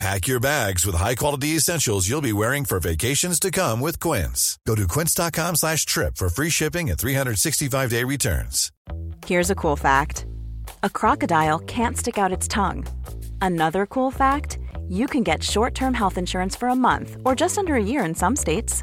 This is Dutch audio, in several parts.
Pack your bags with high-quality essentials you'll be wearing for vacations to come with Quince. Go to quince.com slash trip for free shipping and 365-day returns. Here's a cool fact. A crocodile can't stick out its tongue. Another cool fact, you can get short-term health insurance for a month or just under a year in some states.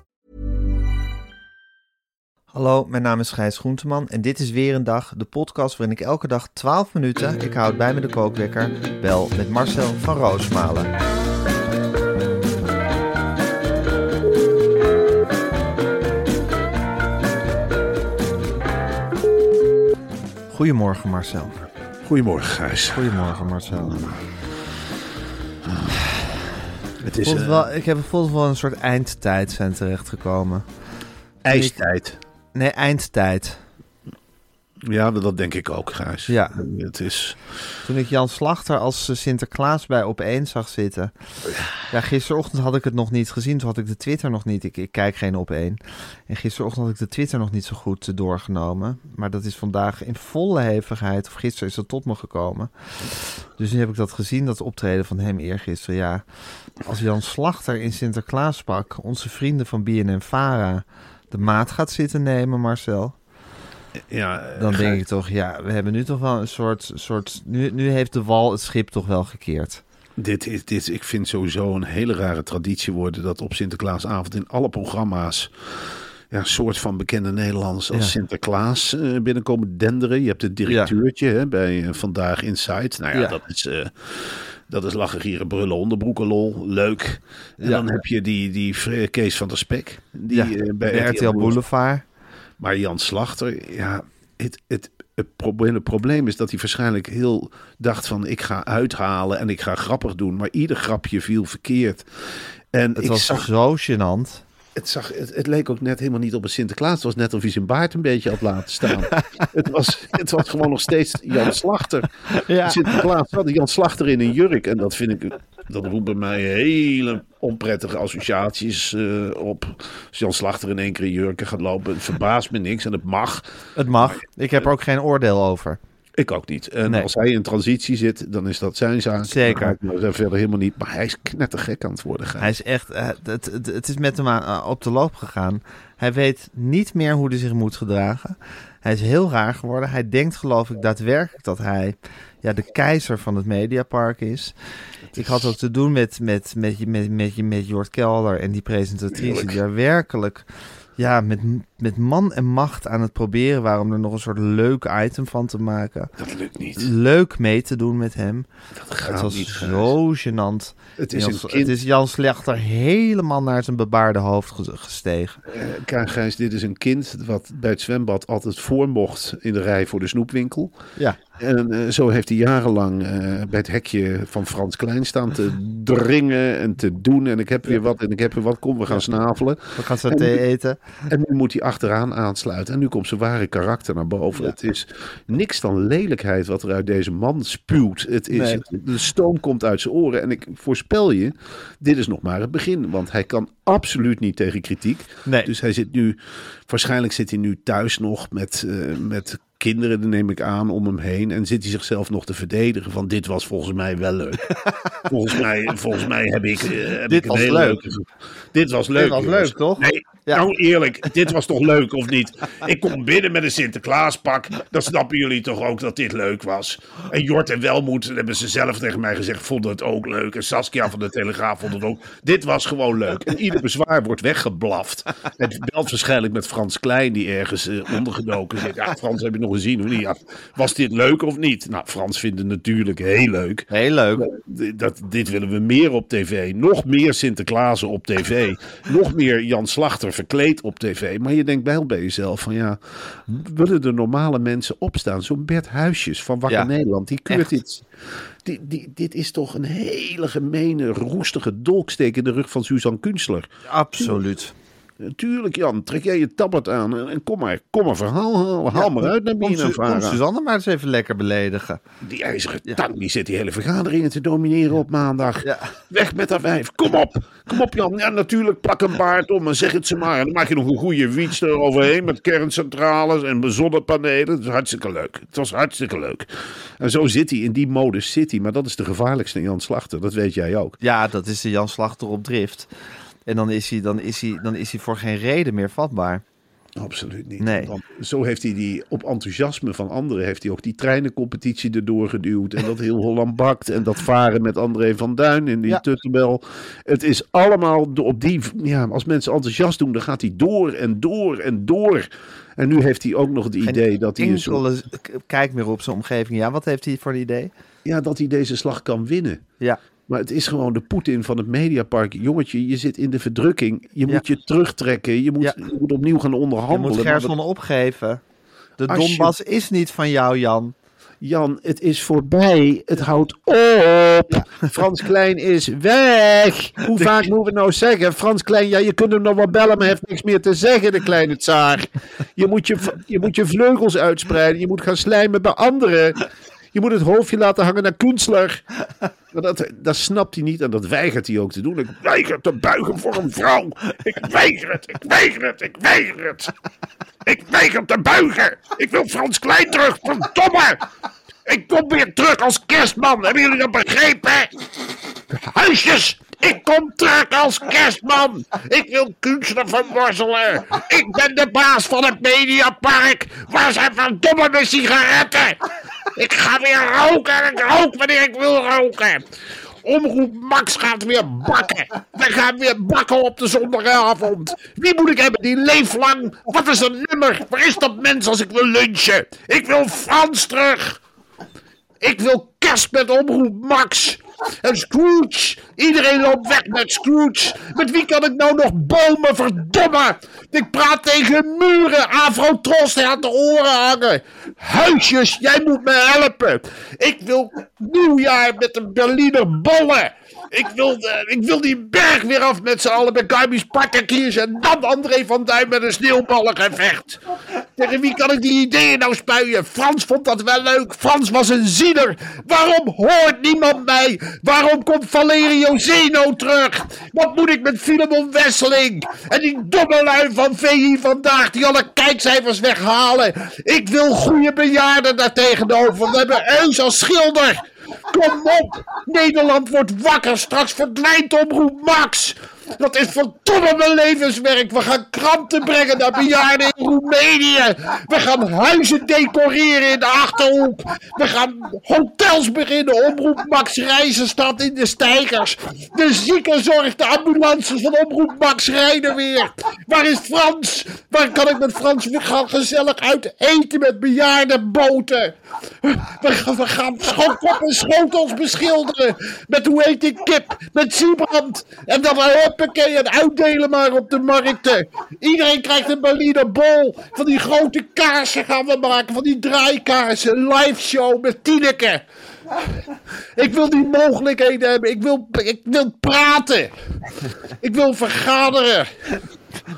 Hallo, mijn naam is Gijs Groenteman en dit is weer een dag, de podcast waarin ik elke dag 12 minuten, ik houd bij me de kookwekker, bel met Marcel van Roosmalen. Goedemorgen Marcel. Goedemorgen, Gijs. Goedemorgen Marcel. Het Ik, is eh, wel, ik heb voelde wel een soort eindtijd zijn terechtgekomen. ijstijd. Nee, eindtijd. Ja, dat denk ik ook, Gijs. Ja. Het is... Toen ik Jan Slachter als eh, Sinterklaas bij Op1 zag zitten. Ja, gisterochtend had ik het nog niet gezien. Toen had ik de Twitter nog niet. Ik, ik kijk geen Op1. En gisterochtend had ik de Twitter nog niet zo goed eh, doorgenomen. Maar dat is vandaag in volle hevigheid. Of gisteren is dat tot me gekomen. Dus nu heb ik dat gezien, dat optreden van hem eergisteren. Ja, als Jan Slachter in Sinterklaaspak... onze vrienden van BNN-Vara de maat gaat zitten nemen, Marcel... Ja, Dan denk ik toch, ja, we hebben nu toch wel een soort. soort nu, nu heeft de wal het schip toch wel gekeerd. Dit is, dit, ik vind sowieso een hele rare traditie worden dat op Sinterklaasavond in alle programma's ja, een soort van bekende Nederlanders als Ja. Sinterklaas eh, binnenkomen denderen. Je hebt het directeurtje hè, bij eh, Vandaag Inside. Nou ja, Ja. dat is... eh, dat is lachen, gieren, brullen, onderbroeken, lol, leuk. En Ja. dan heb je die, die Kees van der Spek. Die, ja, eh, bij de RTL Boulevard. Maar Jan Slachter, ja, het, het, het probleem, het probleem is dat hij waarschijnlijk heel dacht van ik ga uithalen en ik ga grappig doen. Maar ieder grapje viel verkeerd. En Het ik was zag, zo gênant. Het, zag, het, het leek ook net helemaal niet op een Sinterklaas. Het was net of hij zijn baard een beetje had laten staan. het, was, het was gewoon nog steeds Jan Slachter. Ja. Sinterklaas had Jan Slachter in een jurk. En dat vind ik, dat roept bij mij hele onprettige associaties eh, op. Als Jan Slachter in één keer in jurken gaat lopen, het verbaast me niks en het mag. Het mag. Ik heb er ook geen oordeel over. Ik ook niet. En Nee. als hij in transitie zit, dan is dat zijn zaak. Zeker. Maar verder helemaal niet. Maar hij is knettergek aan het worden. Gijs. Hij is echt. eh, het, het, het is met hem aan- eh, op de loop gegaan. Hij weet niet meer hoe hij zich moet gedragen. Hij is heel raar geworden. Hij denkt, geloof ik, daadwerkelijk dat hij ja, de keizer van het Mediapark is. Ik had ook te doen met, met, met, met, met, met, met Jort Kelder en die presentatrice Heerlijk. die daar werkelijk ja, met, met man en macht aan het proberen waren om er nog een soort leuk item van te maken. Dat lukt niet. Leuk mee te doen met hem. Dat gaat Het was niet. Zo gênant. Het is Jan, een kind. het is Jan Slechter helemaal naar zijn bebaarde hoofd ge- gestegen. Gijs, dit is een kind wat bij het zwembad altijd voor mocht in de rij voor de snoepwinkel. Ja, En eh, zo heeft hij jarenlang eh, bij het hekje van Frans Klein staan te dringen en te doen. En ik heb weer wat en ik heb weer wat. Kom, we gaan snavelen. we gaan saté eten. En nu moet hij achteraan aansluiten. En nu komt zijn ware karakter naar boven. Het is niks dan lelijkheid wat er uit deze man spuwt. Het is, Nee. De stoom komt uit zijn oren. En ik voorspel je, dit is nog maar het begin. Want hij kan absoluut niet tegen kritiek. Nee. Dus hij zit nu, waarschijnlijk zit hij nu thuis nog met, eh, met kinderen, neem ik aan, om hem heen. En zit hij zichzelf nog te verdedigen van dit was volgens mij wel leuk. volgens, mij, volgens mij heb ik, eh, heb Dit ik was leuk. leuke- Dit was leuk. Dit was leuk, toch? Nee, Ja. nou eerlijk, dit was toch leuk of niet? Ik kom binnen met een Sinterklaaspak. Dan snappen jullie toch ook dat dit leuk was. En Jort en Welmoed, hebben ze zelf tegen mij gezegd, vonden het ook leuk. En Saskia van de Telegraaf vond het ook. Dit was gewoon leuk. En ieder bezwaar wordt weggeblaft. Het belt waarschijnlijk met Frans Klein, die ergens eh, ondergedoken zit. Ja, Frans, heb je nog gezien of niet? Ja, was dit leuk of niet? Nou, Frans vindt het natuurlijk heel leuk. Heel leuk. Dat, dit willen we meer op tv. Nog meer Sinterklaas op tv. Nog meer Jan Slachter verkleed op tv. Maar je denkt wel bij jezelf van ja, willen de normale mensen opstaan? Zo'n Bert Huisjes van Wakker Ja, Nederland, die keurt dit. Die, die, dit is toch een hele gemene, roestige dolksteek in de rug van Suzanne Kunstler. Absoluut. Natuurlijk Jan, trek jij je tabbert aan en, en kom maar, kom maar verhaal halen. Haal maar uit naar binnen, kom Vara. Suzanne maar eens even lekker beledigen. Die ijzeren tang, die zit die hele vergaderingen te domineren op maandag. Ja. Weg met haar wijf. Kom op. Kom op Jan. Ja, natuurlijk plak een baard om en zeg het ze maar. En dan maak je nog een goede wiets eroverheen met kerncentrales en zonnepanelen. Dat is hartstikke leuk. Het was hartstikke leuk. En zo zit hij, in die modus zit hij. Maar dat is de gevaarlijkste Jan Slachter. Dat weet jij ook. Ja, dat is de Jan Slachter op drift. En dan is hij, dan is hij, dan is hij voor geen reden meer vatbaar. Absoluut niet. Nee. Zo heeft hij die, op enthousiasme van anderen, heeft hij ook die treinencompetitie erdoor geduwd. En dat heel Holland bakt. En dat varen met André van Duin in die Ja. Tuttenbel. Het is allemaal op die, ja, als mensen enthousiast doen, dan gaat hij door en door en door. En nu heeft hij ook nog het idee dat hij, een soort- kijk meer op zijn omgeving. Ja, wat heeft hij voor een idee? ja, dat hij deze slag kan winnen. Ja, Maar het is gewoon de Poetin van het Mediapark. Jongetje, je zit in de verdrukking. Je Ja. moet je terugtrekken. Je moet, Ja. je moet opnieuw gaan je onderhandelen. moet Maar Gerson opgeven. De Als je- Donbass is niet van jou, Jan. Jan, het is voorbij. Het houdt op. Frans Klein is weg. Hoe vaak moeten we nou zeggen? Frans Klein, ja, je kunt hem nog wel bellen, maar hij heeft niks meer te zeggen, de kleine tsaar. Je moet je, je moet je vleugels uitspreiden. Je moet gaan slijmen bij anderen. Je moet het hoofdje laten hangen naar Kunstler. Dat, dat snapt hij niet en dat weigert hij ook te doen. Ik weiger te buigen voor een vrouw. Ik weiger het, ik weiger het, ik weiger het. Ik weiger te buigen. Ik wil Frans Klein terug, verdomme. Ik kom weer terug als kerstman. Hebben jullie dat begrepen? Huisjes, ik kom terug als kerstman. Ik wil Kunstler vermorzelen. Ik ben de baas van het Mediapark. Waar zijn verdomme mijn sigaretten? Ik ga weer roken en ik rook wanneer ik wil roken. Omroep Max gaat weer bakken. We gaan weer bakken op de zondagavond. Wie moet ik hebben die leeflang? Wat is een nummer? Waar is dat mens als ik wil lunchen? Ik wil Frans terug. Ik wil kerst met omroep Max. En Scrooge. Iedereen loopt weg met Scrooge. Met wie kan ik nou nog bomen, verdomme? Ik praat tegen muren. Afro-tros aan de oren hangen. Huisjes, jij moet me helpen. Ik wil nieuwjaar met een Berliner bollen. Ik wil, de- ik wil die berg weer af met z'n allen bij Garbis Parkerkiers. En dan André van Duin met een sneeuwballengevecht. Tegen wie kan ik die ideeën nou spuien? Frans vond dat wel leuk. Frans was een ziener. Waarom hoort niemand mij? Waarom komt Valerio Zeno terug? Wat moet ik met Filemon Wesseling? En die domme lui van VI vandaag die alle kijkcijfers weghalen. Ik wil goede bejaarden daar tegenover. We hebben Eus als schilder. Kom op! Nederland wordt wakker. Straks verdwijnt omroep Max. Dat is verdomme mijn levenswerk. We gaan kranten brengen naar bejaarden in Roemenië. We gaan huizen decoreren in de Achterhoek. We gaan hotels beginnen. Omroep Max Reizenstad in de Steigers. De ziekenzorg, de ambulances van Omroep Max rijden weer. Waar is Frans? Waar kan ik met Frans weer gaan gezellig uit eten met bejaardenboten? We gaan, we gaan schotels beschilderen. Met hoe heet die kip? Met Siebrand. En dan huppakee en uitdelen maar op de markten. Iedereen krijgt een Berliner bol. Van die grote kaarsen gaan we maken. Van die draaikaarsen. Live show met Tineke. Ik wil die mogelijkheden hebben. Ik wil, ik wil praten. Ik wil vergaderen.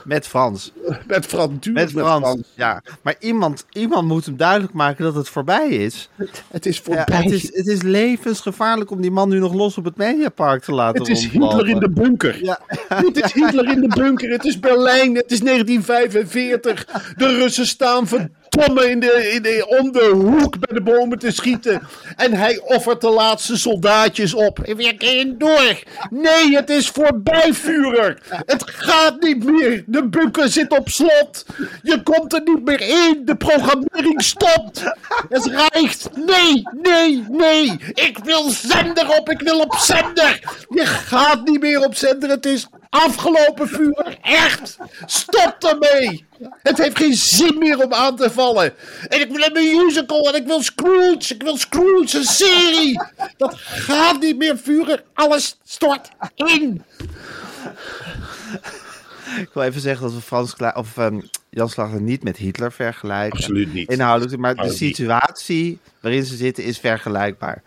Met Frans. Met Frans. Met Frans. Ja, maar iemand, iemand moet hem duidelijk maken dat het voorbij is. Het is Ja, voorbij. het, is, het is levensgevaarlijk om die man nu nog los op het Mediapark te laten Het is rondlopen. Hitler in de bunker. Ja. Het is Hitler in de bunker. Het is Berlijn. Het is 1945. De Russen staan verdomme in de, in de, om de hoek bij de bomen te schieten. En hij offert de laatste soldaatjes op. We gaan door. Nee, het is voorbij, Führer. Het gaat niet meer. De bunker zit op slot. Je komt er niet meer in. De programmering stopt. Het reicht. Nee, nee, nee. Ik wil zender op. Ik wil op zender. Je gaat niet meer op zender. Het is afgelopen, Führer. Echt. Stop ermee. Het heeft geen zin meer om aan te vallen. En ik wil een musical en ik wil Scrooge. Ik wil Scrooge, een serie. Dat gaat niet meer, Vurer. Alles stort in. Ik wil even zeggen dat we Frans Kla of ehm, Jan Slachter niet met Hitler vergelijken. Absoluut niet. Inhoudelijk, maar de niet. situatie waarin ze zitten is vergelijkbaar.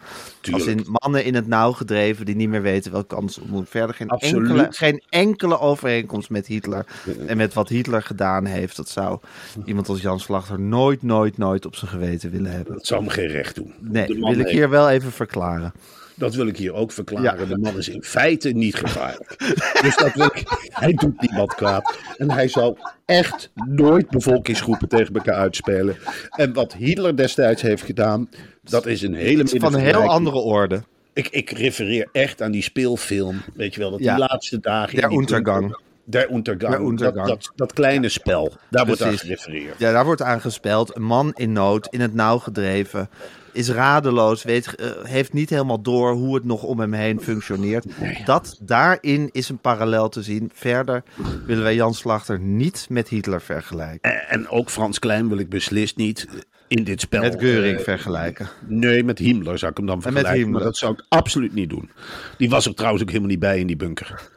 Als in mannen in het nauw gedreven die niet meer weten welke kant ze op moeten. Verder geen Absoluut. enkele, geen enkele overeenkomst met Hitler. En met wat Hitler gedaan heeft. Dat zou iemand als Jan Slachter nooit, nooit, nooit op zijn geweten willen hebben. Dat zou hem geen recht doen. Nee, wil ik hier wel even verklaren. Dat wil ik hier ook verklaren. Ja. De man is in feite niet gevaarlijk. dus dat wil ik, hij doet niemand kwaad. En hij zal echt nooit bevolkingsgroepen tegen elkaar uitspelen. En wat Hitler destijds heeft gedaan, dat is een hele Het is van een heel andere orde. Ik, ik refereer echt aan die speelfilm. Weet je wel, dat die Ja. laatste dagen... Der Untergang. Der Untergang. Der Untergang. Dat, dat, dat kleine spel, daar wordt aan gerefereerd. Ja, daar wordt aan gespeld. Een man in nood, in het nauw gedreven, is radeloos, weet, eh, heeft niet helemaal door hoe het nog om hem heen functioneert. Dat daarin is een parallel te zien. Verder willen wij Jan Slachter niet met Hitler vergelijken. En, en ook Frans Klein wil ik beslist niet in dit spel... Met Geuring eh, vergelijken. Nee, met Himmler zou ik hem dan met vergelijken. Himmler. Maar dat zou ik absoluut niet doen. Die was er trouwens ook helemaal niet bij in die bunker.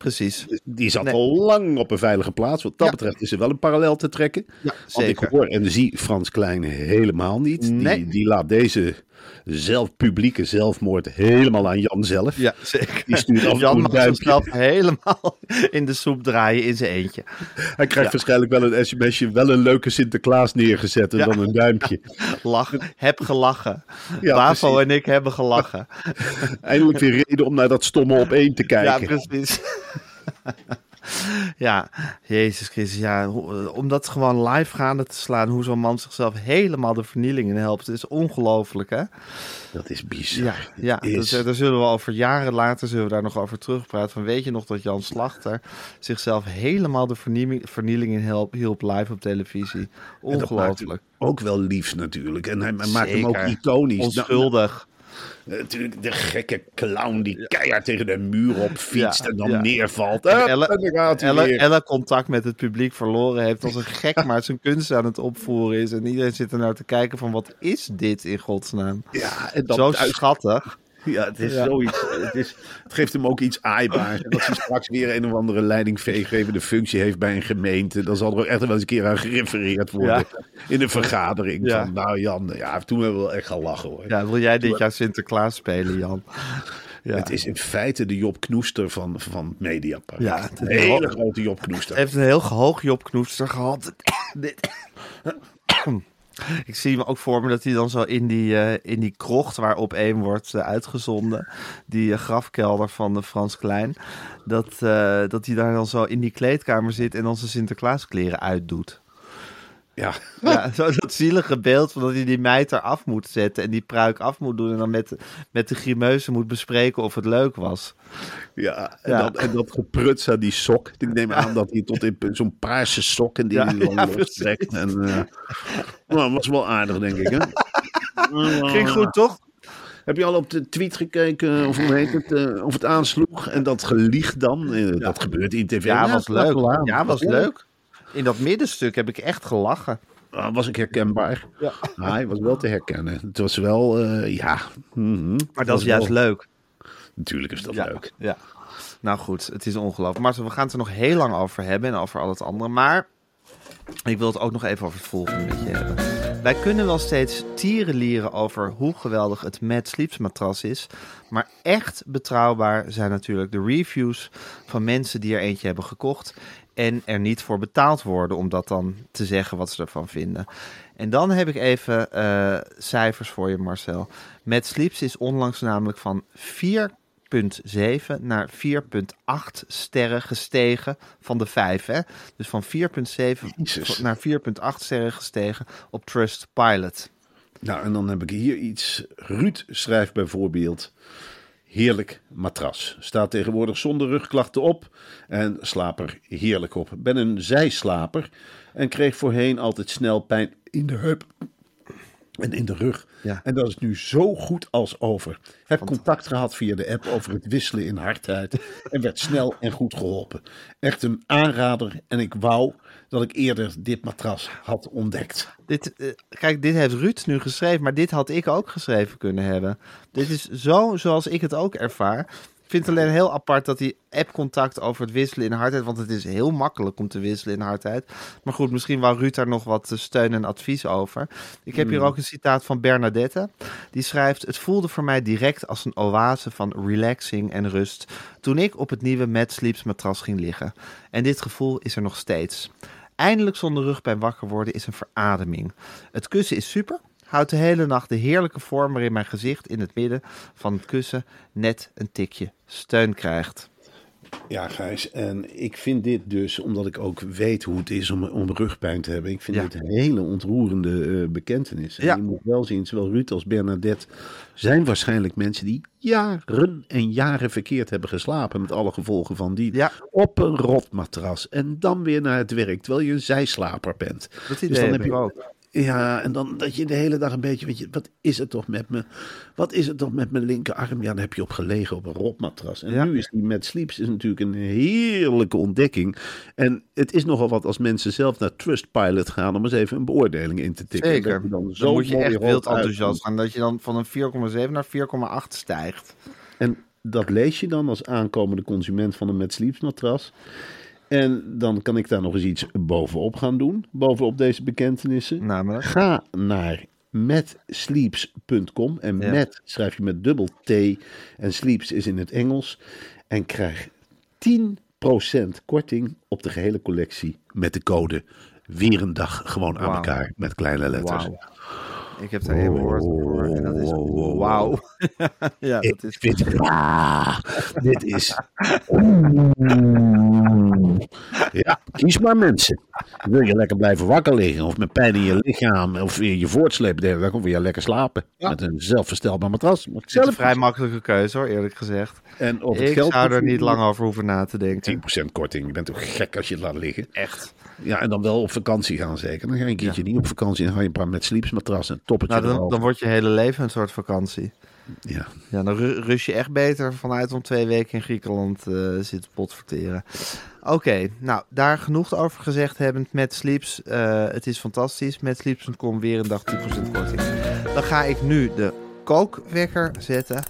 Precies. Die zat Nee. al lang op een veilige plaats. Wat dat Ja. betreft is er wel een parallel te trekken. Ja, Want ik hoor en zie Frans Klein helemaal niet. Nee. Die, die laat deze zelf, publieke zelfmoord helemaal aan Jan zelf. Ja, zeker. Die stuurt af Jan mag zichzelf helemaal in de soep draaien in zijn eentje. Hij krijgt waarschijnlijk wel een sms'je, wel een leuke Sinterklaas neergezet en Ja. dan een duimpje. Lach, heb gelachen. Ja, Bavo en ik hebben gelachen. Eindelijk weer reden om naar dat stomme op één te Ja, kijken. precies. ja, Jezus Christus. Ja, om dat gewoon live gaande te slaan, hoe zo'n man zichzelf helemaal de vernieling in helpt, is ongelooflijk, hè? Dat is bizar. Ja, ja is- dus, daar zullen we over jaren later zullen we daar nog over terugpraten. Van weet je nog dat Jan Slachter zichzelf helemaal de vernieling, vernieling in help, hielp live op televisie? Dat Ongelooflijk. ook wel lief natuurlijk. En hij, maakt hem ook iconisch. Nou, Onschuldig. Natuurlijk de gekke clown die keihard tegen de muur op fietst en dan neervalt. En. Elle contact met het publiek verloren heeft als een gek, maar zijn kunst aan het opvoeren is. En iedereen zit er naar te kijken van wat is dit in godsnaam? Ja, en dan Zo thuis- schattig. Ja, het is Ja. zoiets. Het, is, het geeft hem ook iets aaibaars. En als hij straks weer een of andere leidinggevende functie heeft bij een gemeente, dan zal er ook echt wel eens een keer aan gerefereerd worden. In een vergadering. Ja. Van, nou Jan, ja, toen hebben we wel echt gaan lachen hoor. Ja, wil jij dit jaar Sinterklaas spelen, Jan? Ja. Het is in feite de Job Knoester van, van Mediapark. Ja, het een hele grote Job Knoester. heeft een heel hoog Job Knoester gehad. Ik zie me ook voor me dat hij dan zo in die, eh, in die krocht waar één wordt eh, uitgezonden, die eh, grafkelder van de Frans Klein, dat, dat hij daar dan zo in die kleedkamer zit en dan zijn Sinterklaaskleren uitdoet. Ja. Ja, zo dat zielige beeld van dat hij die meid eraf moet zetten en die pruik af moet doen en dan met, met de grimeuse moet bespreken of het leuk was. Ja, en, Ja. Dat, en dat gepruts aan die sok. Ik neem aan dat hij tot in zo'n paarse sok en die Ja, ja, lostrekt. En, eh, nou, was wel aardig, denk ik. Hè? Ging goed, toch? Heb je al op de tweet gekeken of hoe heet het, eh, of het aansloeg? En dat gelieg dan, eh, dat gebeurt in tv. Ja, was leuk. Ja, was leuk. In dat middenstuk heb ik echt gelachen. Ah, was ik herkenbaar. Ja. Ah, hij was wel te herkennen. Het was wel, eh, ja. mhm. Maar dat is juist wel- leuk. Natuurlijk is dat ja. leuk. Ja. Nou goed, het is ongelooflijk. Marcel, we gaan het er nog heel lang over hebben en over al het andere. Maar ik wil het ook nog even over het volgende met je hebben. Wij kunnen wel steeds tierenlieren over hoe geweldig het Mad Sleeps matras is. Maar echt betrouwbaar zijn natuurlijk de reviews van mensen die er eentje hebben gekocht. En er niet voor betaald worden om dat dan te zeggen wat ze ervan vinden. En dan heb ik even eh, cijfers voor je, Marcel. Mad Sleeps is onlangs namelijk van 4,7 naar 4,8 sterren gestegen van de 5. Hè? Dus van 4,7 Jezus. naar 4,8 sterren gestegen op Trustpilot. Nou, en dan heb ik hier iets. Ruud schrijft bijvoorbeeld. Heerlijk matras. Staat tegenwoordig zonder rugklachten op en slaap er heerlijk op. Ben een zijslaper en kreeg voorheen altijd snel pijn in de heup. En in de rug. Ja. En dat is nu zo goed als over. Heb contact gehad via de app over het wisselen in hardheid. En werd snel en goed geholpen. Echt een aanrader. En ik wou dat ik eerder dit matras had ontdekt. Dit, eh, kijk, dit heeft Ruud nu geschreven, maar dit had ik ook geschreven kunnen hebben. Dit is zo zoals ik het ook ervaar. Ik vind het alleen heel apart dat die app-contact over het wisselen in hardheid, want het is heel makkelijk om te wisselen in hardheid. Maar goed, misschien wou Ruud daar nog wat eh, steun en advies over. Ik heb hier ook een citaat van Bernadette. Die schrijft, het voelde voor mij direct als een oase van relaxing en rust toen ik op het nieuwe Mad Sleeps matras ging liggen. En dit gevoel is er nog steeds. Eindelijk zonder rugpijn wakker worden is een verademing. Het kussen is super. Houdt de hele nacht de heerlijke vorm waarin mijn gezicht in het midden van het kussen net een tikje steun krijgt. Ja, Gijs. En ik vind dit dus, omdat ik ook weet hoe het is om, om rugpijn te hebben. Ik vind Ja. dit een hele ontroerende eh, bekentenis. En Ja. je moet wel zien, zowel Ruud als Bernadette zijn waarschijnlijk mensen die jaren en jaren verkeerd hebben geslapen. Met alle gevolgen van die. Ja. Op een rotmatras. En dan weer naar het werk, terwijl je een zijslaper bent. Dat Dus dan heb je- ook. Ja, en dan dat je de hele dag een beetje, weet je, wat is het toch met me? Wat is het toch met mijn linkerarm? Ja, daar heb je op gelegen op een rotmatras. En Ja. nu is die met Sleeps is natuurlijk een heerlijke ontdekking. En het is nogal wat als mensen zelf naar Trustpilot gaan om eens even een beoordeling in te tikken. Zeker. Dan, dan zo moet je echt wild enthousiast gaan. Dat je dan van een 4,7 naar 4,8 stijgt. En dat lees je dan als aankomende consument van een met Sleeps matras. En dan kan ik daar nog eens iets bovenop gaan doen, bovenop deze bekentenissen. Namelijk. Ga naar metsleeps.com en Ja. met schrijf je met dubbel T en sleeps is in het Engels. En krijg 10% korting op de gehele collectie met de code weer een dag gewoon aan elkaar met kleine letters. Ik heb daar één woord voor. En dat is Wow. wauw. ja, dat is... vind, ah, dit is. Ja, kies maar mensen. Wil je lekker blijven wakker liggen of met pijn in je lichaam of je je de dag of wil je lekker slapen met een zelfverstelbaar matras? Het is een vrij makkelijke keuze hoor, eerlijk gezegd. En of het Ik geld zou er niet lang over hoeven na te denken. 10% korting. Je bent toch gek als je het laat liggen. Echt. Ja, en dan wel op vakantie gaan zeker. Dan ga je een keertje niet op vakantie en dan ga je een paar met sleepsmatrassen, toppertje Nou, dan, dan wordt je hele leven een soort vakantie. Ja. Ja, dan ru- rust je echt beter vanuit om twee weken in Griekenland eh zitten potverteren. Oké, nou, daar genoeg over gezegd hebbend met Sleeps. eh, het is fantastisch. Met Sleeps.com weer een dag 10% korting. Dan ga ik nu de kookwekker zetten.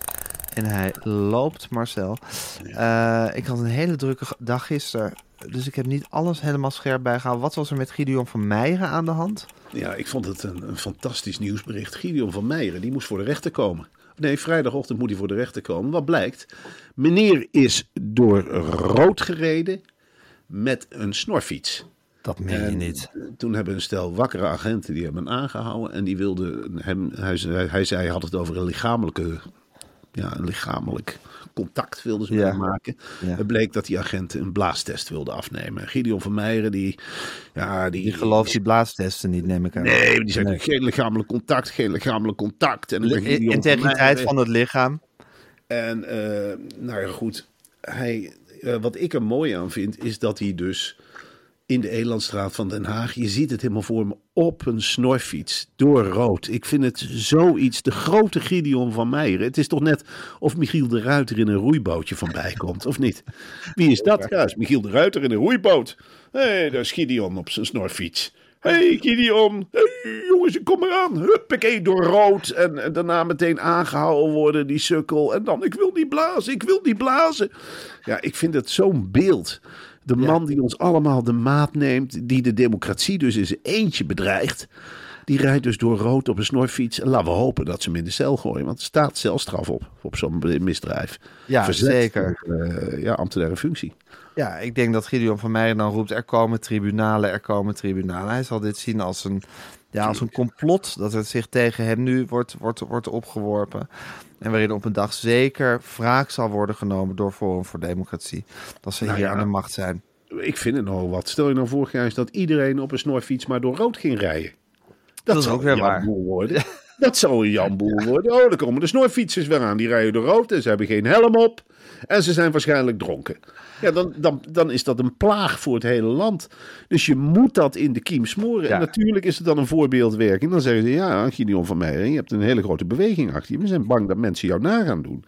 En hij loopt, Marcel. Eh, ik had een hele drukke dag gisteren. Dus ik heb niet alles helemaal scherp bijgehouden. Wat was er met Gideon van Meijeren aan de hand? Ja, ik vond het een, een fantastisch nieuwsbericht. Gideon van Meijeren, die moest voor de rechter komen. Nee, vrijdagochtend moet hij voor de rechter komen. Wat blijkt? Meneer is door rood gereden met een snorfiets. Dat meen je En niet. Toen hebben een stel wakkere agenten die hebben hem aangehouden. En die wilden hem, hij, zei- hij zei, hij had het over een lichamelijke, ja, een lichamelijk contact wilden ze Ja. maken. Ja. Het bleek dat die agenten een blaastest wilden afnemen. Gideon van Meijeren, die, ja, die, Die gelooft die blaastesten niet, neem ik aan. Nee, die zei Nee. geen lichamelijk contact, geen lichamelijk contact. En, van Integriteit van het lichaam. En eh, nou ja, goed. Hij, eh, wat ik er mooi aan vind, is dat hij dus in de Elandstraat van Den Haag, je ziet het helemaal voor me, op een snorfiets, door rood. Ik vind het zoiets, de grote Gideon van Meijeren. Het is toch net of Michiel de Ruiter in een roeibootje van bij komt, of niet? Wie is dat? Ja, Michiel de Ruiter in een roeiboot. Hé, hey, daar is Gideon op zijn snorfiets. Hé, hey, Gideon. Hey, jongens, kom eraan. Huppakee, door rood. En, en daarna meteen aangehouden worden, die sukkel. En dan, ik wil niet blazen, ik wil niet blazen. Ja, ik vind het zo'n beeld. De man die ons allemaal de maat neemt, die de democratie dus in zijn eentje bedreigt. Die rijdt dus door rood op een snorfiets. En laten we hopen dat ze hem in de cel gooien. Want er staat celstraf op, op zo'n misdrijf. Ja, Verzet zeker. eh, ja, ambtenaire functie. Ja, ik denk dat Gideon van Meijeren dan roept... er komen tribunalen, er komen tribunalen. Hij zal dit zien als een, ja, als een complot... dat het zich tegen hem nu wordt, wordt, wordt opgeworpen. En waarin op een dag zeker wraak zal worden genomen... door Forum voor Democratie. Dat ze Nou hier ja. aan de macht zijn. Ik vind het nogal wat. Stel je nou vorig jaar eens dat iedereen op een snorfiets maar door rood ging rijden. Dat is ook weer waar. Worden. Dat zou een jamboel worden. Oh, dan komen de snorfietsers weer aan. Die rijden door rood en ze hebben geen helm op. En ze zijn waarschijnlijk dronken. Ja, dan, dan, dan is dat een plaag voor het hele land. Dus je moet dat in de kiem smoren. Ja. En natuurlijk is het dan een voorbeeldwerking. Dan zeggen ze, ja, Gideon van Meijer, je hebt een hele grote beweging achter je. We zijn bang dat mensen jou na gaan doen.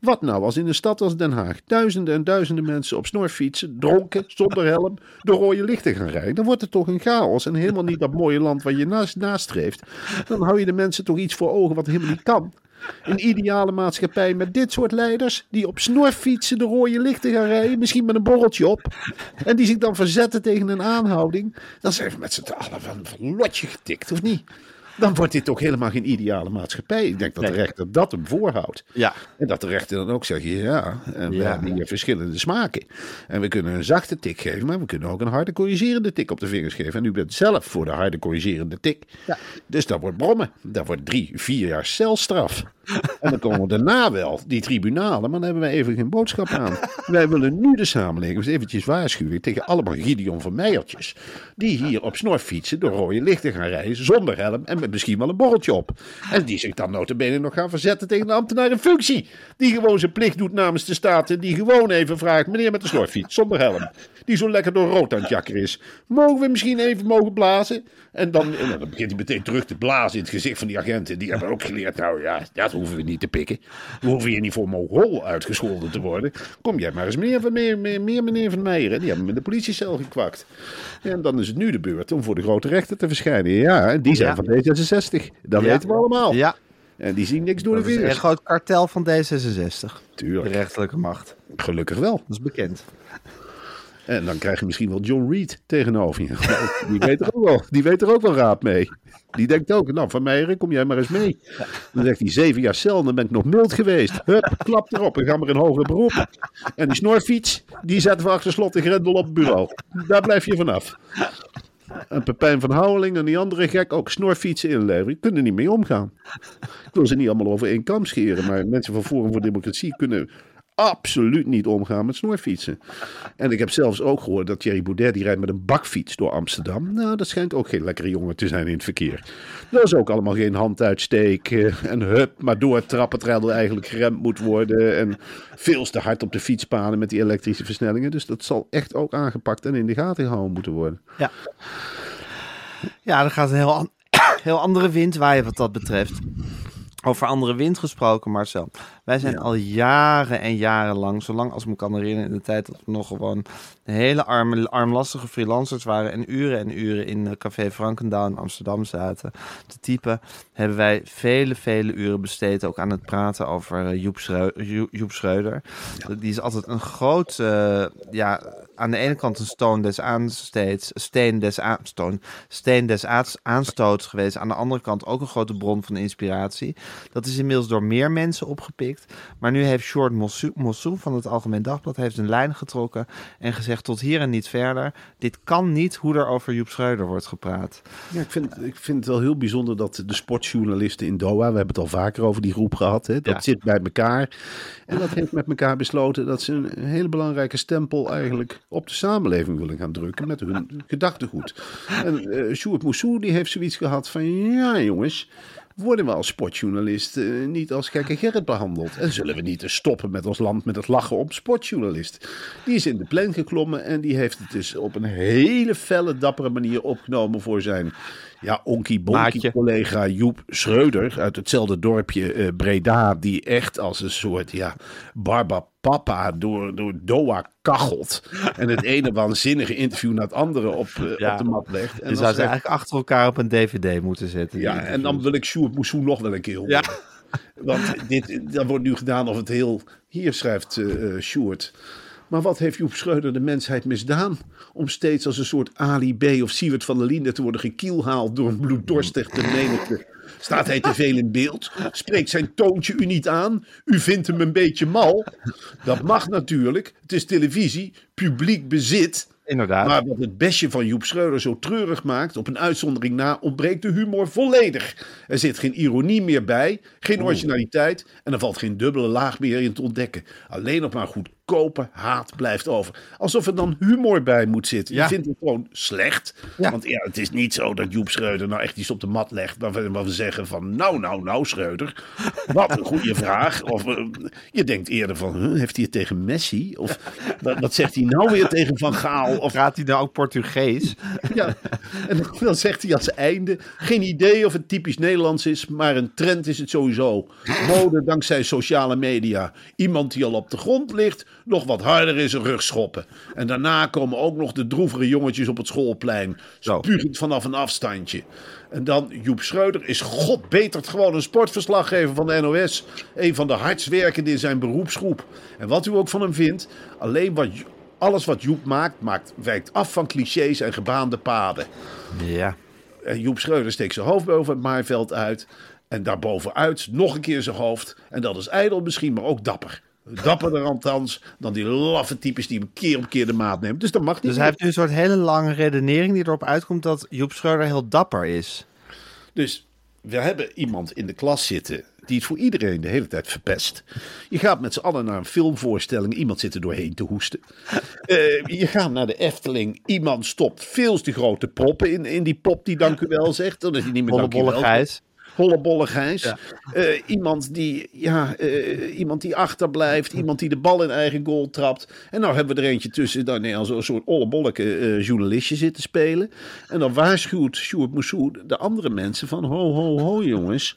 Wat nou als in een stad als Den Haag duizenden en duizenden mensen op snorfietsen, dronken, zonder helm, door rode lichten gaan rijden? Dan wordt het toch een chaos en helemaal niet dat mooie land waar je naast, nastreeft. Dan hou je de mensen toch iets voor ogen wat helemaal niet kan. Een ideale maatschappij met dit soort leiders die op snorfietsen de rode lichten gaan rijden, misschien met een borreltje op, en die zich dan verzetten tegen een aanhouding, dan zijn we met z'n allen van, van lotje getikt, of niet? Dan wordt dit toch helemaal geen ideale maatschappij. Ik denk dat de rechter dat hem voorhoudt. Ja. En dat de rechter dan ook zegt, ja, en we Ja. hebben hier verschillende smaken. En we kunnen een zachte tik geven, maar we kunnen ook een harde corrigerende tik op de vingers geven. En u bent zelf voor de harde corrigerende tik. Dus dat wordt brommen. Dat wordt drie, vier jaar celstraf. En dan komen we daarna wel, die tribunalen, maar dan hebben wij even geen boodschap aan. Wij willen nu de samenleving eens eventjes waarschuwen tegen allemaal Gideon van Meijertjes. Die hier op snorfietsen door rode lichten gaan rijden, zonder helm en met misschien wel een borreltje op. En die zich dan notabene nog gaan verzetten tegen een ambtenaar in functie. Die gewoon zijn plicht doet namens de staat en die gewoon even vraagt, meneer met de snorfiets, zonder helm. Die zo lekker door rood aan het jakkeren is. Mogen we misschien even mogen blazen? En dan, en dan begint hij meteen terug te blazen in het gezicht van die agenten. Die hebben ook geleerd, nou ja, dat hoeven we niet te pikken. We hoeven hier niet voor Mogol uitgescholden te worden. Kom jij maar eens meer, van- meer, meer, meer meneer Van Meijer. Die hebben hem in de politiecel gekwakt. En dan is het nu de beurt om voor de grote rechter te verschijnen. Ja, die zijn Ja. van D66. Dat Ja. weten we allemaal. Ja, En die zien niks door dat de is een vingers. groot kartel van D66. De Tuurlijk, rechterlijke macht. gelukkig wel. Dat is bekend. En dan krijg je misschien wel John Reed tegenover je. Nou, die, weet er ook wel, die weet er ook wel raad mee. Die denkt ook, nou Van Meijeren, kom jij maar eens mee. Dan zegt hij, zeven jaar cel, dan ben ik nog mild geweest. Hup, klap erop en ga maar in hoger beroep. En die snorfiets, die zetten we achter slot en grendel op het bureau. Daar blijf je vanaf. En Pepijn van Houweling en die andere gek ook snorfietsen inleveren. Die kunnen er niet mee omgaan. Ik wil ze niet allemaal over één kam scheren, maar mensen van Forum voor Democratie kunnen absoluut niet omgaan met snorfietsen. En ik heb zelfs ook gehoord dat Thierry Baudet die rijdt met een bakfiets door Amsterdam. Nou, dat schijnt ook geen lekkere jongen te zijn in het verkeer. Dat is ook allemaal geen handuitsteek eh, en hup, maar doortrappen terwijl er eigenlijk geremd moet worden. En veel te hard op de fietspaden met die elektrische versnellingen. Dus dat zal echt ook aangepakt en in de gaten gehouden moeten worden. Ja. Ja, er gaat een heel, heel andere wind waaien wat dat betreft. Over andere wind gesproken, Marcel. Wij zijn al jaren en jaren lang, zolang als ik me kan herinneren, in de tijd dat we nog gewoon hele arme, armlastige freelancers waren en uren en uren in eh, Café Frankendaal in Amsterdam zaten te typen, hebben wij vele, vele uren besteed ook aan het praten over eh, Joep, Schreu- Jo- Joep Schreuder. Die is altijd een groot, eh, ja, aan de ene kant een stoon des aansteeds, steen des, steen des aans- aanstoots geweest. Aan de andere kant ook een grote bron van inspiratie. Dat is inmiddels door meer mensen opgepikt. Maar nu heeft Short Mossou van het Algemeen Dagblad heeft een lijn getrokken en gezegd tot hier en niet verder. Dit kan niet hoe er over Joep Schreuder wordt gepraat. Ja, ik vind, ik vind het wel heel bijzonder dat de sportjournalisten in Doha, we hebben het al vaker over die groep gehad, hè, dat Ja. zit bij elkaar. En dat heeft met elkaar besloten dat ze een hele belangrijke stempel eigenlijk op de samenleving willen gaan drukken met hun gedachtegoed. En eh Sjoerd Moussou die heeft zoiets gehad van, ja jongens, worden we als sportjournalist eh, niet als gekke Gerrit behandeld? En zullen we niet eens stoppen met ons land met het lachen op sportjournalist? Die is in de plan geklommen en die heeft het dus op een hele felle, dappere manier opgenomen voor zijn ja, onkie bonkie Maatje. collega Joep Schreuder uit hetzelfde dorpje eh, Breda, die echt als een soort ja, barbapapa door, door Doha kachelt. En het ene waanzinnige interview na het andere op, eh, Ja. op de mat legt. En dan zou ze eigenlijk achter elkaar op een dvd moeten zetten. ja, en dan wil ik Sjoerd Moussou nog wel een keer horen. Ja. Want dit, dat wordt nu gedaan of het heel... Hier schrijft eh, Sjoerd. Maar wat heeft Joep Schreuder de mensheid misdaan? Om steeds als een soort Ali B. of Siewert van der Linden te worden gekielhaald door een bloeddorstig te menigte. Staat hij te veel in beeld? Spreekt zijn toontje u niet aan? U vindt hem een beetje mal? Dat mag natuurlijk. Het is televisie, publiek bezit. Inderdaad. Maar wat het bestje van Joep Schreuder zo treurig maakt, op een uitzondering na, ontbreekt de humor volledig. Er zit geen ironie meer bij, geen originaliteit en er valt geen dubbele laag meer in te ontdekken. Alleen nog maar goedkope haat blijft over. Alsof er dan humor bij moet zitten. Ja. Je vindt het gewoon slecht. Ja. Want ja, het is niet zo dat Joep Schreuder nou echt iets op de mat legt. Waarvan we zeggen van nou, nou, nou Schreuder. Wat een goede vraag. Of eh, je denkt eerder van, huh, heeft hij het tegen Messi? Of wat, zegt hij nou weer tegen Van Gaal? Of Praat hij nou ook Portugees? ja, en dan- dan zegt hij als einde: geen idee of het typisch Nederlands is, maar een trend is het sowieso. Mode dankzij sociale media. Iemand die al op de grond ligt, nog wat harder in zijn rug schoppen. En daarna komen ook nog de droevige jongetjes op het schoolplein, Zo. spugend vanaf een afstandje. En dan Joep Schreuder is god betert gewoon een sportverslaggever van de NOS. Een van de hardst werkende in zijn beroepsgroep. En wat u ook van hem vindt, alleen wat, alles wat Joep maakt, maakt, wijkt af van clichés en gebaande paden. Ja. En Joep Schreuder steekt zijn hoofd boven het maaiveld uit. En daarbovenuit nog een keer zijn hoofd. En dat is ijdel misschien, maar ook dapper. Dapperder althans dan die laffe types die hem keer op keer de maat neemt. Dus dat mag niet. Dus hij heeft nu een soort hele lange redenering die erop uitkomt dat Joep Schreuder heel dapper is. Dus we hebben iemand in de klas zitten die het voor iedereen de hele tijd verpest. Je gaat met z'n allen naar een filmvoorstelling, iemand zit er doorheen te hoesten. Eh, je gaat naar de Efteling, iemand stopt veel te grote proppen in, in die pop die dank u wel zegt. Dan is hij niet meer dank u wel. Hollebolle Gijs. Eh, iemand, die, ja, eh, iemand die achterblijft. Iemand die de bal in eigen goal trapt. En nou hebben we er eentje tussen. Dan nee, als een soort ollebolleke eh, journalistje zitten spelen. En dan waarschuwt Sjoerd Moussoud de andere mensen van... Ho, ho, ho jongens.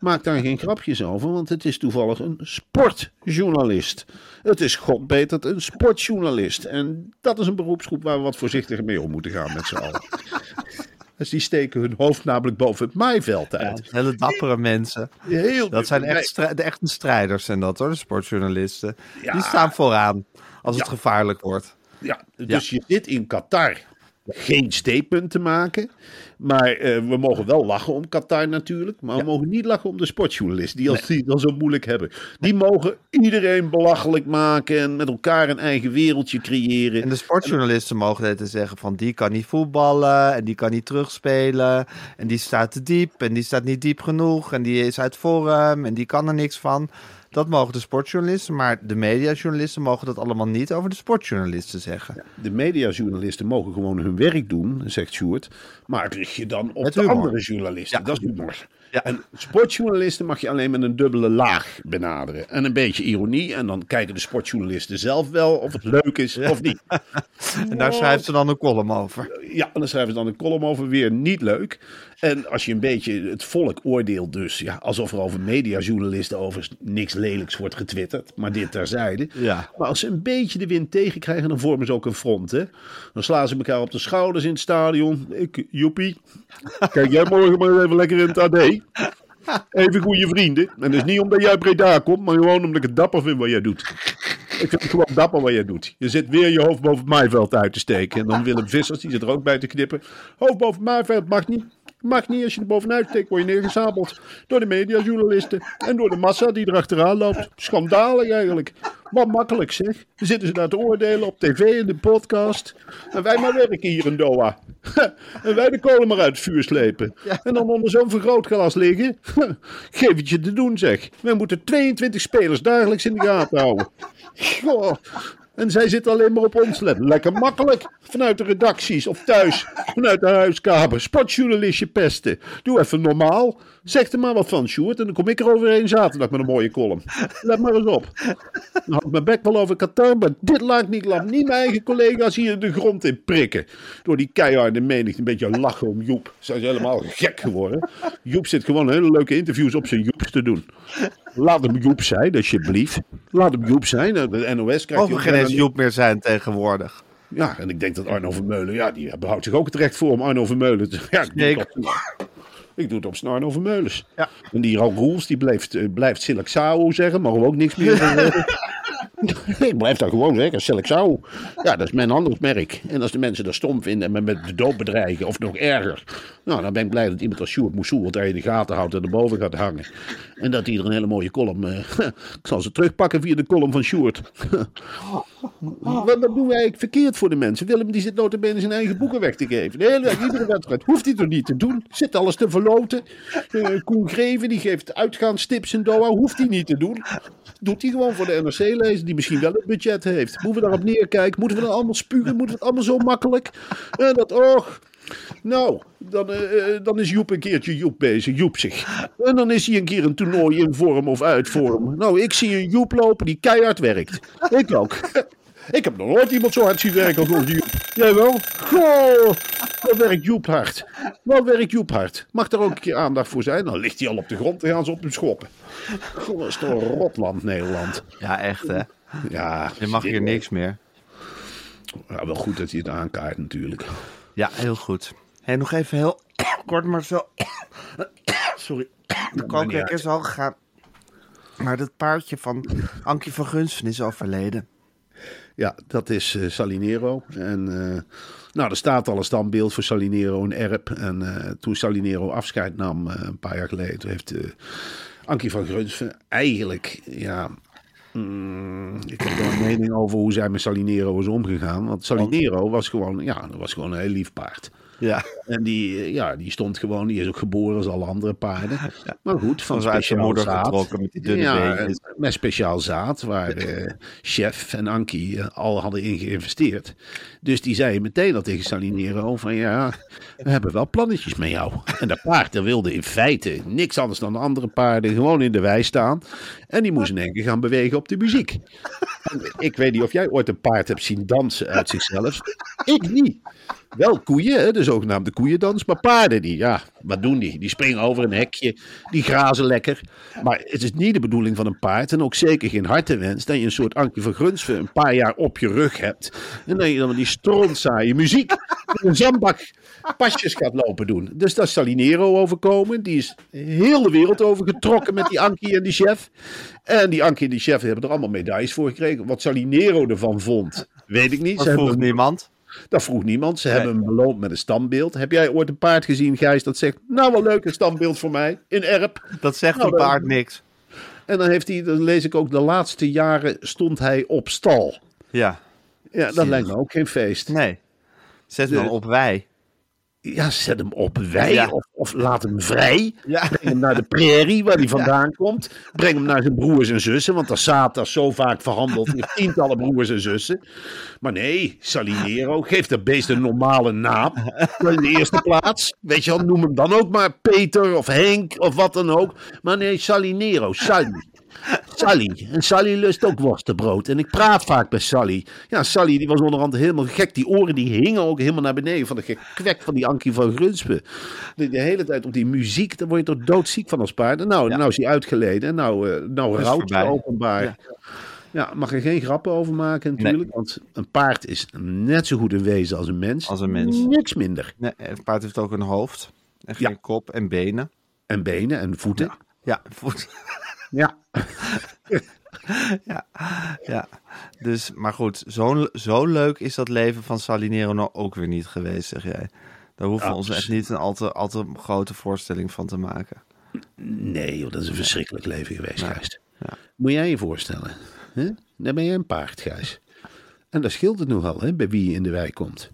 Maak daar geen grapjes over. Want het is toevallig een sportjournalist. Het is god beter een sportjournalist. En dat is een beroepsgroep waar we wat voorzichtiger mee om moeten gaan met z'n allen. Dus die steken hun hoofd namelijk boven het maaiveld uit. Hele dappere mensen. Heel Dat zijn echt strij- de echte strijders en dat hoor, de sportjournalisten. Ja. Die staan vooraan als het gevaarlijk wordt. Ja, dus je zit in Qatar geen statement te maken. Maar eh, we mogen wel lachen om Qatar natuurlijk. Maar we mogen niet lachen om de sportjournalisten. Die, als, die dan zo moeilijk hebben. Die mogen iedereen belachelijk maken. En met elkaar een eigen wereldje creëren. En de sportjournalisten mogen het te zeggen van die kan niet voetballen en die kan niet terugspelen. En die staat te diep en die staat niet diep genoeg en die is uit vorm en die kan er niks van. Dat mogen de sportjournalisten, maar de mediajournalisten mogen dat allemaal niet over de sportjournalisten zeggen. De mediajournalisten mogen gewoon hun werk doen, zegt Sjoerd. Maar richt je dan op Met de humor. andere journalisten. Ja. Dat is humor. Ja. En sportjournalisten mag je alleen met een dubbele laag benaderen. En een beetje ironie. En dan kijken de sportjournalisten zelf wel of het leuk is of niet. En daar schrijft ze dan een column over. Ja, en dan schrijven ze dan een column over. Weer niet leuk. En als je een beetje het volk oordeelt dus. Ja, alsof er over mediajournalisten over niks lelijks wordt getwitterd. Maar dit terzijde. Ja. Maar als ze een beetje de wind tegenkrijgen, dan vormen ze ook een front. Hè? Dan slaan ze elkaar op de schouders in het stadion. Ik, joepie. Kijk jij morgen maar even lekker in het AD. Even goede vrienden. En dat is niet omdat jij Breda komt, maar gewoon omdat ik het dapper vind wat jij doet. Ik vind het gewoon dapper wat jij doet. Je zit weer je hoofd boven het maaiveld uit te steken. En dan Willem Vissers, die zit er ook bij te knippen. Hoofd boven het maaiveld mag niet. Mag niet, als je er bovenuit steekt, word je neergezabeld. Door de mediajournalisten. En door de massa die erachteraan loopt. Schandalig eigenlijk. Wat makkelijk zeg. Dan zitten ze daar te oordelen op tv en de podcast. En wij maar werken hier in Doha. En wij de kolen maar uit het vuur slepen. En dan onder zo'n vergrootglas liggen. Geef het je te doen zeg. Wij moeten 22 spelers dagelijks in de gaten houden. Goh. En zij zitten alleen maar op ons letten. Lekker makkelijk. Vanuit de redacties of thuis. Vanuit de huiskamer. Sportjournalistje pesten. Doe even normaal. Zeg er maar wat van, Sjoerd. En dan kom ik er overheen zaterdag met een mooie column. Let maar eens op. Dan had ik mijn bek wel over Qatar. Maar dit laat niet laat niet mijn eigen collega's hier de grond in prikken. Door die keiharde menigte. Een beetje lachen om Joep. Zijn ze helemaal gek geworden. Joep zit gewoon hele leuke interviews op zijn Joeps te doen. Laat hem Joep zijn, alsjeblieft. Laat hem Joep zijn. De NOS krijgt Mogen geen eens Joep meer zijn tegenwoordig. ja, en ik denk dat Arno Vermeulen, ja, die behoudt zich ook het recht voor om Arno Vermeulen te... Ja, ik doe het op, zijn Arno Vermeulens. Ja. En die Raul Roels, die blijft, eh, blijft Silexao zeggen, mogen we ook niks meer van Nee, blijf daar gewoon zeggen, Silexao. Ja, dat is mijn handelsmerk. En als de mensen dat stom vinden en me met de dood bedreigen, of nog erger... Nou, dan ben ik blij dat iemand als Sjoerd Moussoul daar in de gaten houdt en erboven gaat hangen. En dat hij er een hele mooie column... eh, ik zal ze terugpakken via de column van Sjoerd. Wat, wat doen wij eigenlijk verkeerd voor de mensen? Willem die zit notabene zijn eigen boeken weg te geven. De hele iedere wedstrijd. Hoeft hij toch niet te doen? Zit alles te verloten. Eh, Koen Greven die geeft uitgaanstips in Doha. Hoeft hij niet te doen. Doet hij gewoon voor de NRC lezen. Die misschien wel een budget heeft. Moeten we daarop neerkijken? Moeten we dan allemaal spugen? Moeten we het allemaal zo makkelijk? En dat, och, nou, dan, eh, eh, dan is Joep een keertje Joep bezig, Joep zich. En dan is hij een keer een toernooi in vorm of uit vorm. Nou, ik zie een Joep lopen die keihard werkt. Ik ook. Ik heb nog nooit iemand zo hard zien werken als Joep. Jij wel? Goh, wat werkt Joep hard. Wat werkt Joep hard. Mag daar ook een keer aandacht voor zijn? Dan ligt hij al op de grond en gaan ze op hem schoppen. Goh, dat is toch een rotland, Nederland. Ja, echt hè. Ja, Je mag hier niks meer. Ja, wel goed dat hij het aankaart natuurlijk. Ja, heel goed. Hey, nog even heel kort, maar zo. Sorry. De uit. is al gegaan. Maar dat paardje van Ankie van Gunsven is overleden. Ja, dat is eh, Salinero. En eh, nou, er staat al een standbeeld voor Salinero in Erp. En eh, toen Salinero afscheid nam, een paar jaar geleden, heeft Ankie van Grunsven eigenlijk, ja... mm, ik heb wel een mening over hoe zij met Salinero is omgegaan. Want Salinero was gewoon, ja, was gewoon een heel lief paard. Ja. En die, eh, ja, die stond gewoon, die is ook geboren als alle andere paarden. Maar goed, van speciaal moeder zaad. getrokken met die dunne ja, beentjes. met speciaal zaad, waar eh, Chef en Ankie eh, al hadden in geïnvesteerd. Dus die zei meteen al tegen Salinero van ja, we hebben wel plannetjes met jou. En dat paard dat wilde in feite niks anders dan de andere paarden gewoon in de wei staan. En die moest in één keer gaan bewegen op de muziek. En ik weet niet of jij ooit een paard hebt zien dansen uit zichzelf. Ik niet. Wel koeien, de zogenaamde koeiendans, maar paarden die, ja, wat doen die? Die springen over een hekje, die grazen lekker. Maar het is niet de bedoeling van een paard, en ook zeker geen hartenwens, dat je een soort Ankie van Grunsven een paar jaar op je rug hebt. En dat je dan met die strontzaaie muziek in een zandbak pasjes gaat lopen doen. Dus dat is Salinero overkomen. Die is heel de wereld over getrokken met die Ankie en die chef. En die Ankie en die chef hebben er allemaal medailles voor gekregen. Wat Salinero ervan vond, weet ik niet. Dat Ze vroeg niemand. Dat vroeg niemand. Ze hebben hem beloond met een standbeeld. Heb jij ooit een paard gezien, Gijs, dat zegt... Nou, wel leuk, een standbeeld voor mij. In Erp. Dat zegt Nou, een paard niks. En dan heeft hij, dan lees ik ook, de laatste jaren stond hij op stal. Ja. Ja, dat lijkt me ook geen feest. Nee. Zet hem dan op wij. Ja, zet hem op wij Ja. of, of laat hem vrij. Ja. Breng hem naar de prairie waar hij vandaan komt. Breng hem naar zijn broers en zussen, want dat zaad dat is zo vaak verhandeld. Heeft tientallen broers en zussen. Maar nee, Salinero, geef dat beest een normale naam. In de eerste plaats. Weet je wel, noem hem dan ook maar Peter of Henk of wat dan ook. Maar nee, Salinero, Sally. Sally. En Sally lust ook worstenbrood. En ik praat vaak met Sally. Ja, Sally die was onderhand helemaal gek. Die oren die hingen ook helemaal naar beneden van de gekwek van die Ankie van Grunspen. De, de hele tijd op die muziek, daar word je toch doodziek van als paard. En nou, nou is hij uitgeleden. En nou, eh nou rouwt ze openbaar. Ja. Ja. mag er geen grappen over maken natuurlijk. Want een paard is net zo goed een wezen als een mens. Als een mens. Niks minder. Nee, het paard heeft ook een hoofd. En geen Ja. kop en benen. En benen en voeten. Ja, voet. Ja. ja, ja. Dus, maar goed, zo, zo leuk is dat leven van Salinero nou ook weer niet geweest, zeg jij. Daar hoeven we ons echt niet een al te, al te grote voorstelling van te maken. Nee, joh, dat is een verschrikkelijk leven geweest, Gijs. Ja. Moet jij je voorstellen. Hè? Dan ben je een paard, Gijs. En dat scheelt het nogal, hè, bij wie je in de wijk komt.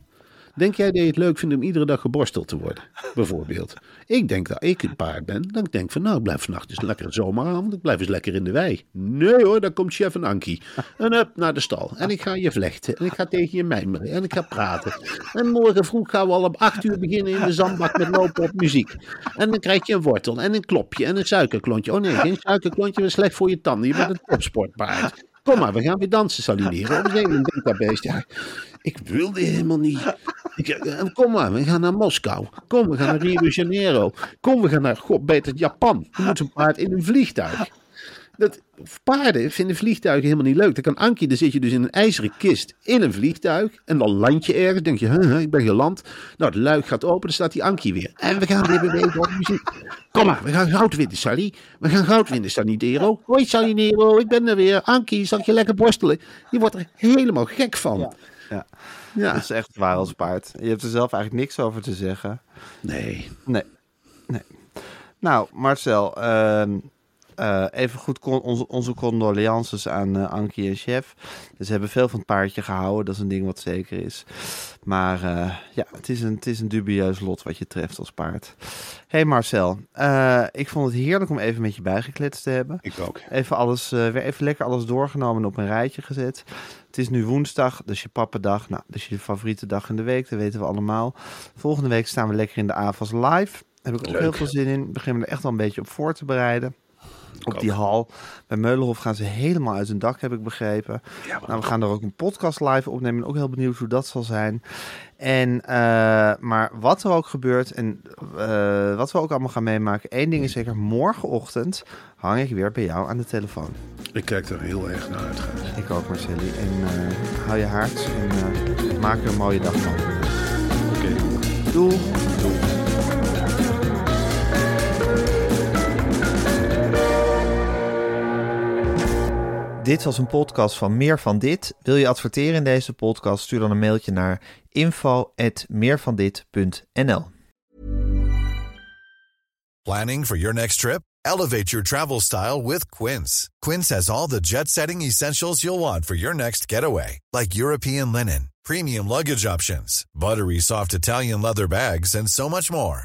Denk jij dat je het leuk vindt om iedere dag geborsteld te worden? Bijvoorbeeld. Ik denk dat ik een paard ben. Dan denk ik van, nou, ik blijf vannacht eens lekker zomeravond. Ik blijf eens lekker in de wei. Nee hoor, dan komt chef en Ankie. En up naar de stal. En ik ga je vlechten. En ik ga tegen je mijmeren. En ik ga praten. En morgen vroeg gaan we al om acht uur beginnen in de zandbak met lopen op muziek. En dan krijg je een wortel en een klopje en een suikerklontje. Oh nee, geen suikerklontje, dat is slecht voor je tanden. Je bent een topsportpaard. Kom maar, we gaan weer dansen, salineren. Op een gegeven moment ja, ik wilde helemaal niet. Ik, eh, kom maar, we gaan naar Moskou. Kom, we gaan naar Rio de Janeiro. Kom, we gaan naar, god beter, Japan. Je moet een paard in een vliegtuig. Dat, paarden vinden vliegtuigen helemaal niet leuk. Dan kan Ankie, dan zit je dus in een ijzeren kist in een vliegtuig. En dan land je ergens. denk je, huh, huh, ik ben geland. Nou, de luik gaat open, dan staat die Ankie weer. En we gaan weer bewegen op muziek. Kom maar, we gaan goud winnen, Sally. We gaan goud winnen, Salinero. Hoi, Salinero, ik ben er weer. Ankie, zal ik je lekker borstelen? Je wordt er helemaal gek van. Ja. Ja, ja. dat is echt waar als paard. Je hebt er zelf eigenlijk niks over te zeggen. Nee. Nee, nee. Nou, Marcel, ehm, Uh, even goed onze, onze condolences aan uh, Ankie en Chef. Ze hebben veel van het paardje gehouden, dat is een ding wat zeker is. Maar uh, ja, het is, een, het is een dubieus lot wat je treft als paard. hey Marcel, ik vond het heerlijk om even met je bijgekletst te hebben. Ik ook. Even, alles, weer even lekker alles doorgenomen en op een rijtje gezet. Het is nu woensdag, dus je pappendag. Nou, dus je favoriete dag in de week, dat weten we allemaal. Volgende week staan we lekker in de AVAS live. Daar heb ik ook heel veel zin in. Ik begin me er echt al een beetje op voor te bereiden. Op die hal. Bij Meulenhof gaan ze helemaal uit hun dak, heb ik begrepen. nou, we gaan er ook een podcast live opnemen. ook heel benieuwd hoe dat zal zijn. En, uh, maar wat er ook gebeurt en uh, wat we ook allemaal gaan meemaken. één ding is zeker, morgenochtend hang ik weer bij jou aan de telefoon. Ik kijk er heel erg naar uit. Ik ook, Marcelli. En uh, hou je hart en maak er een mooie dag van. Oké. Okay. Doei. Doei. Dit was een podcast van Meer van Dit. Wil je adverteren in deze podcast? Stuur dan een mailtje naar info@meervandit.nl. Planning for your next trip? Elevate your travel style with Quince. Quince has all the jet-setting essentials you'll want for your next getaway, like European linen, premium luggage options, buttery soft Italian leather bags, and so much more.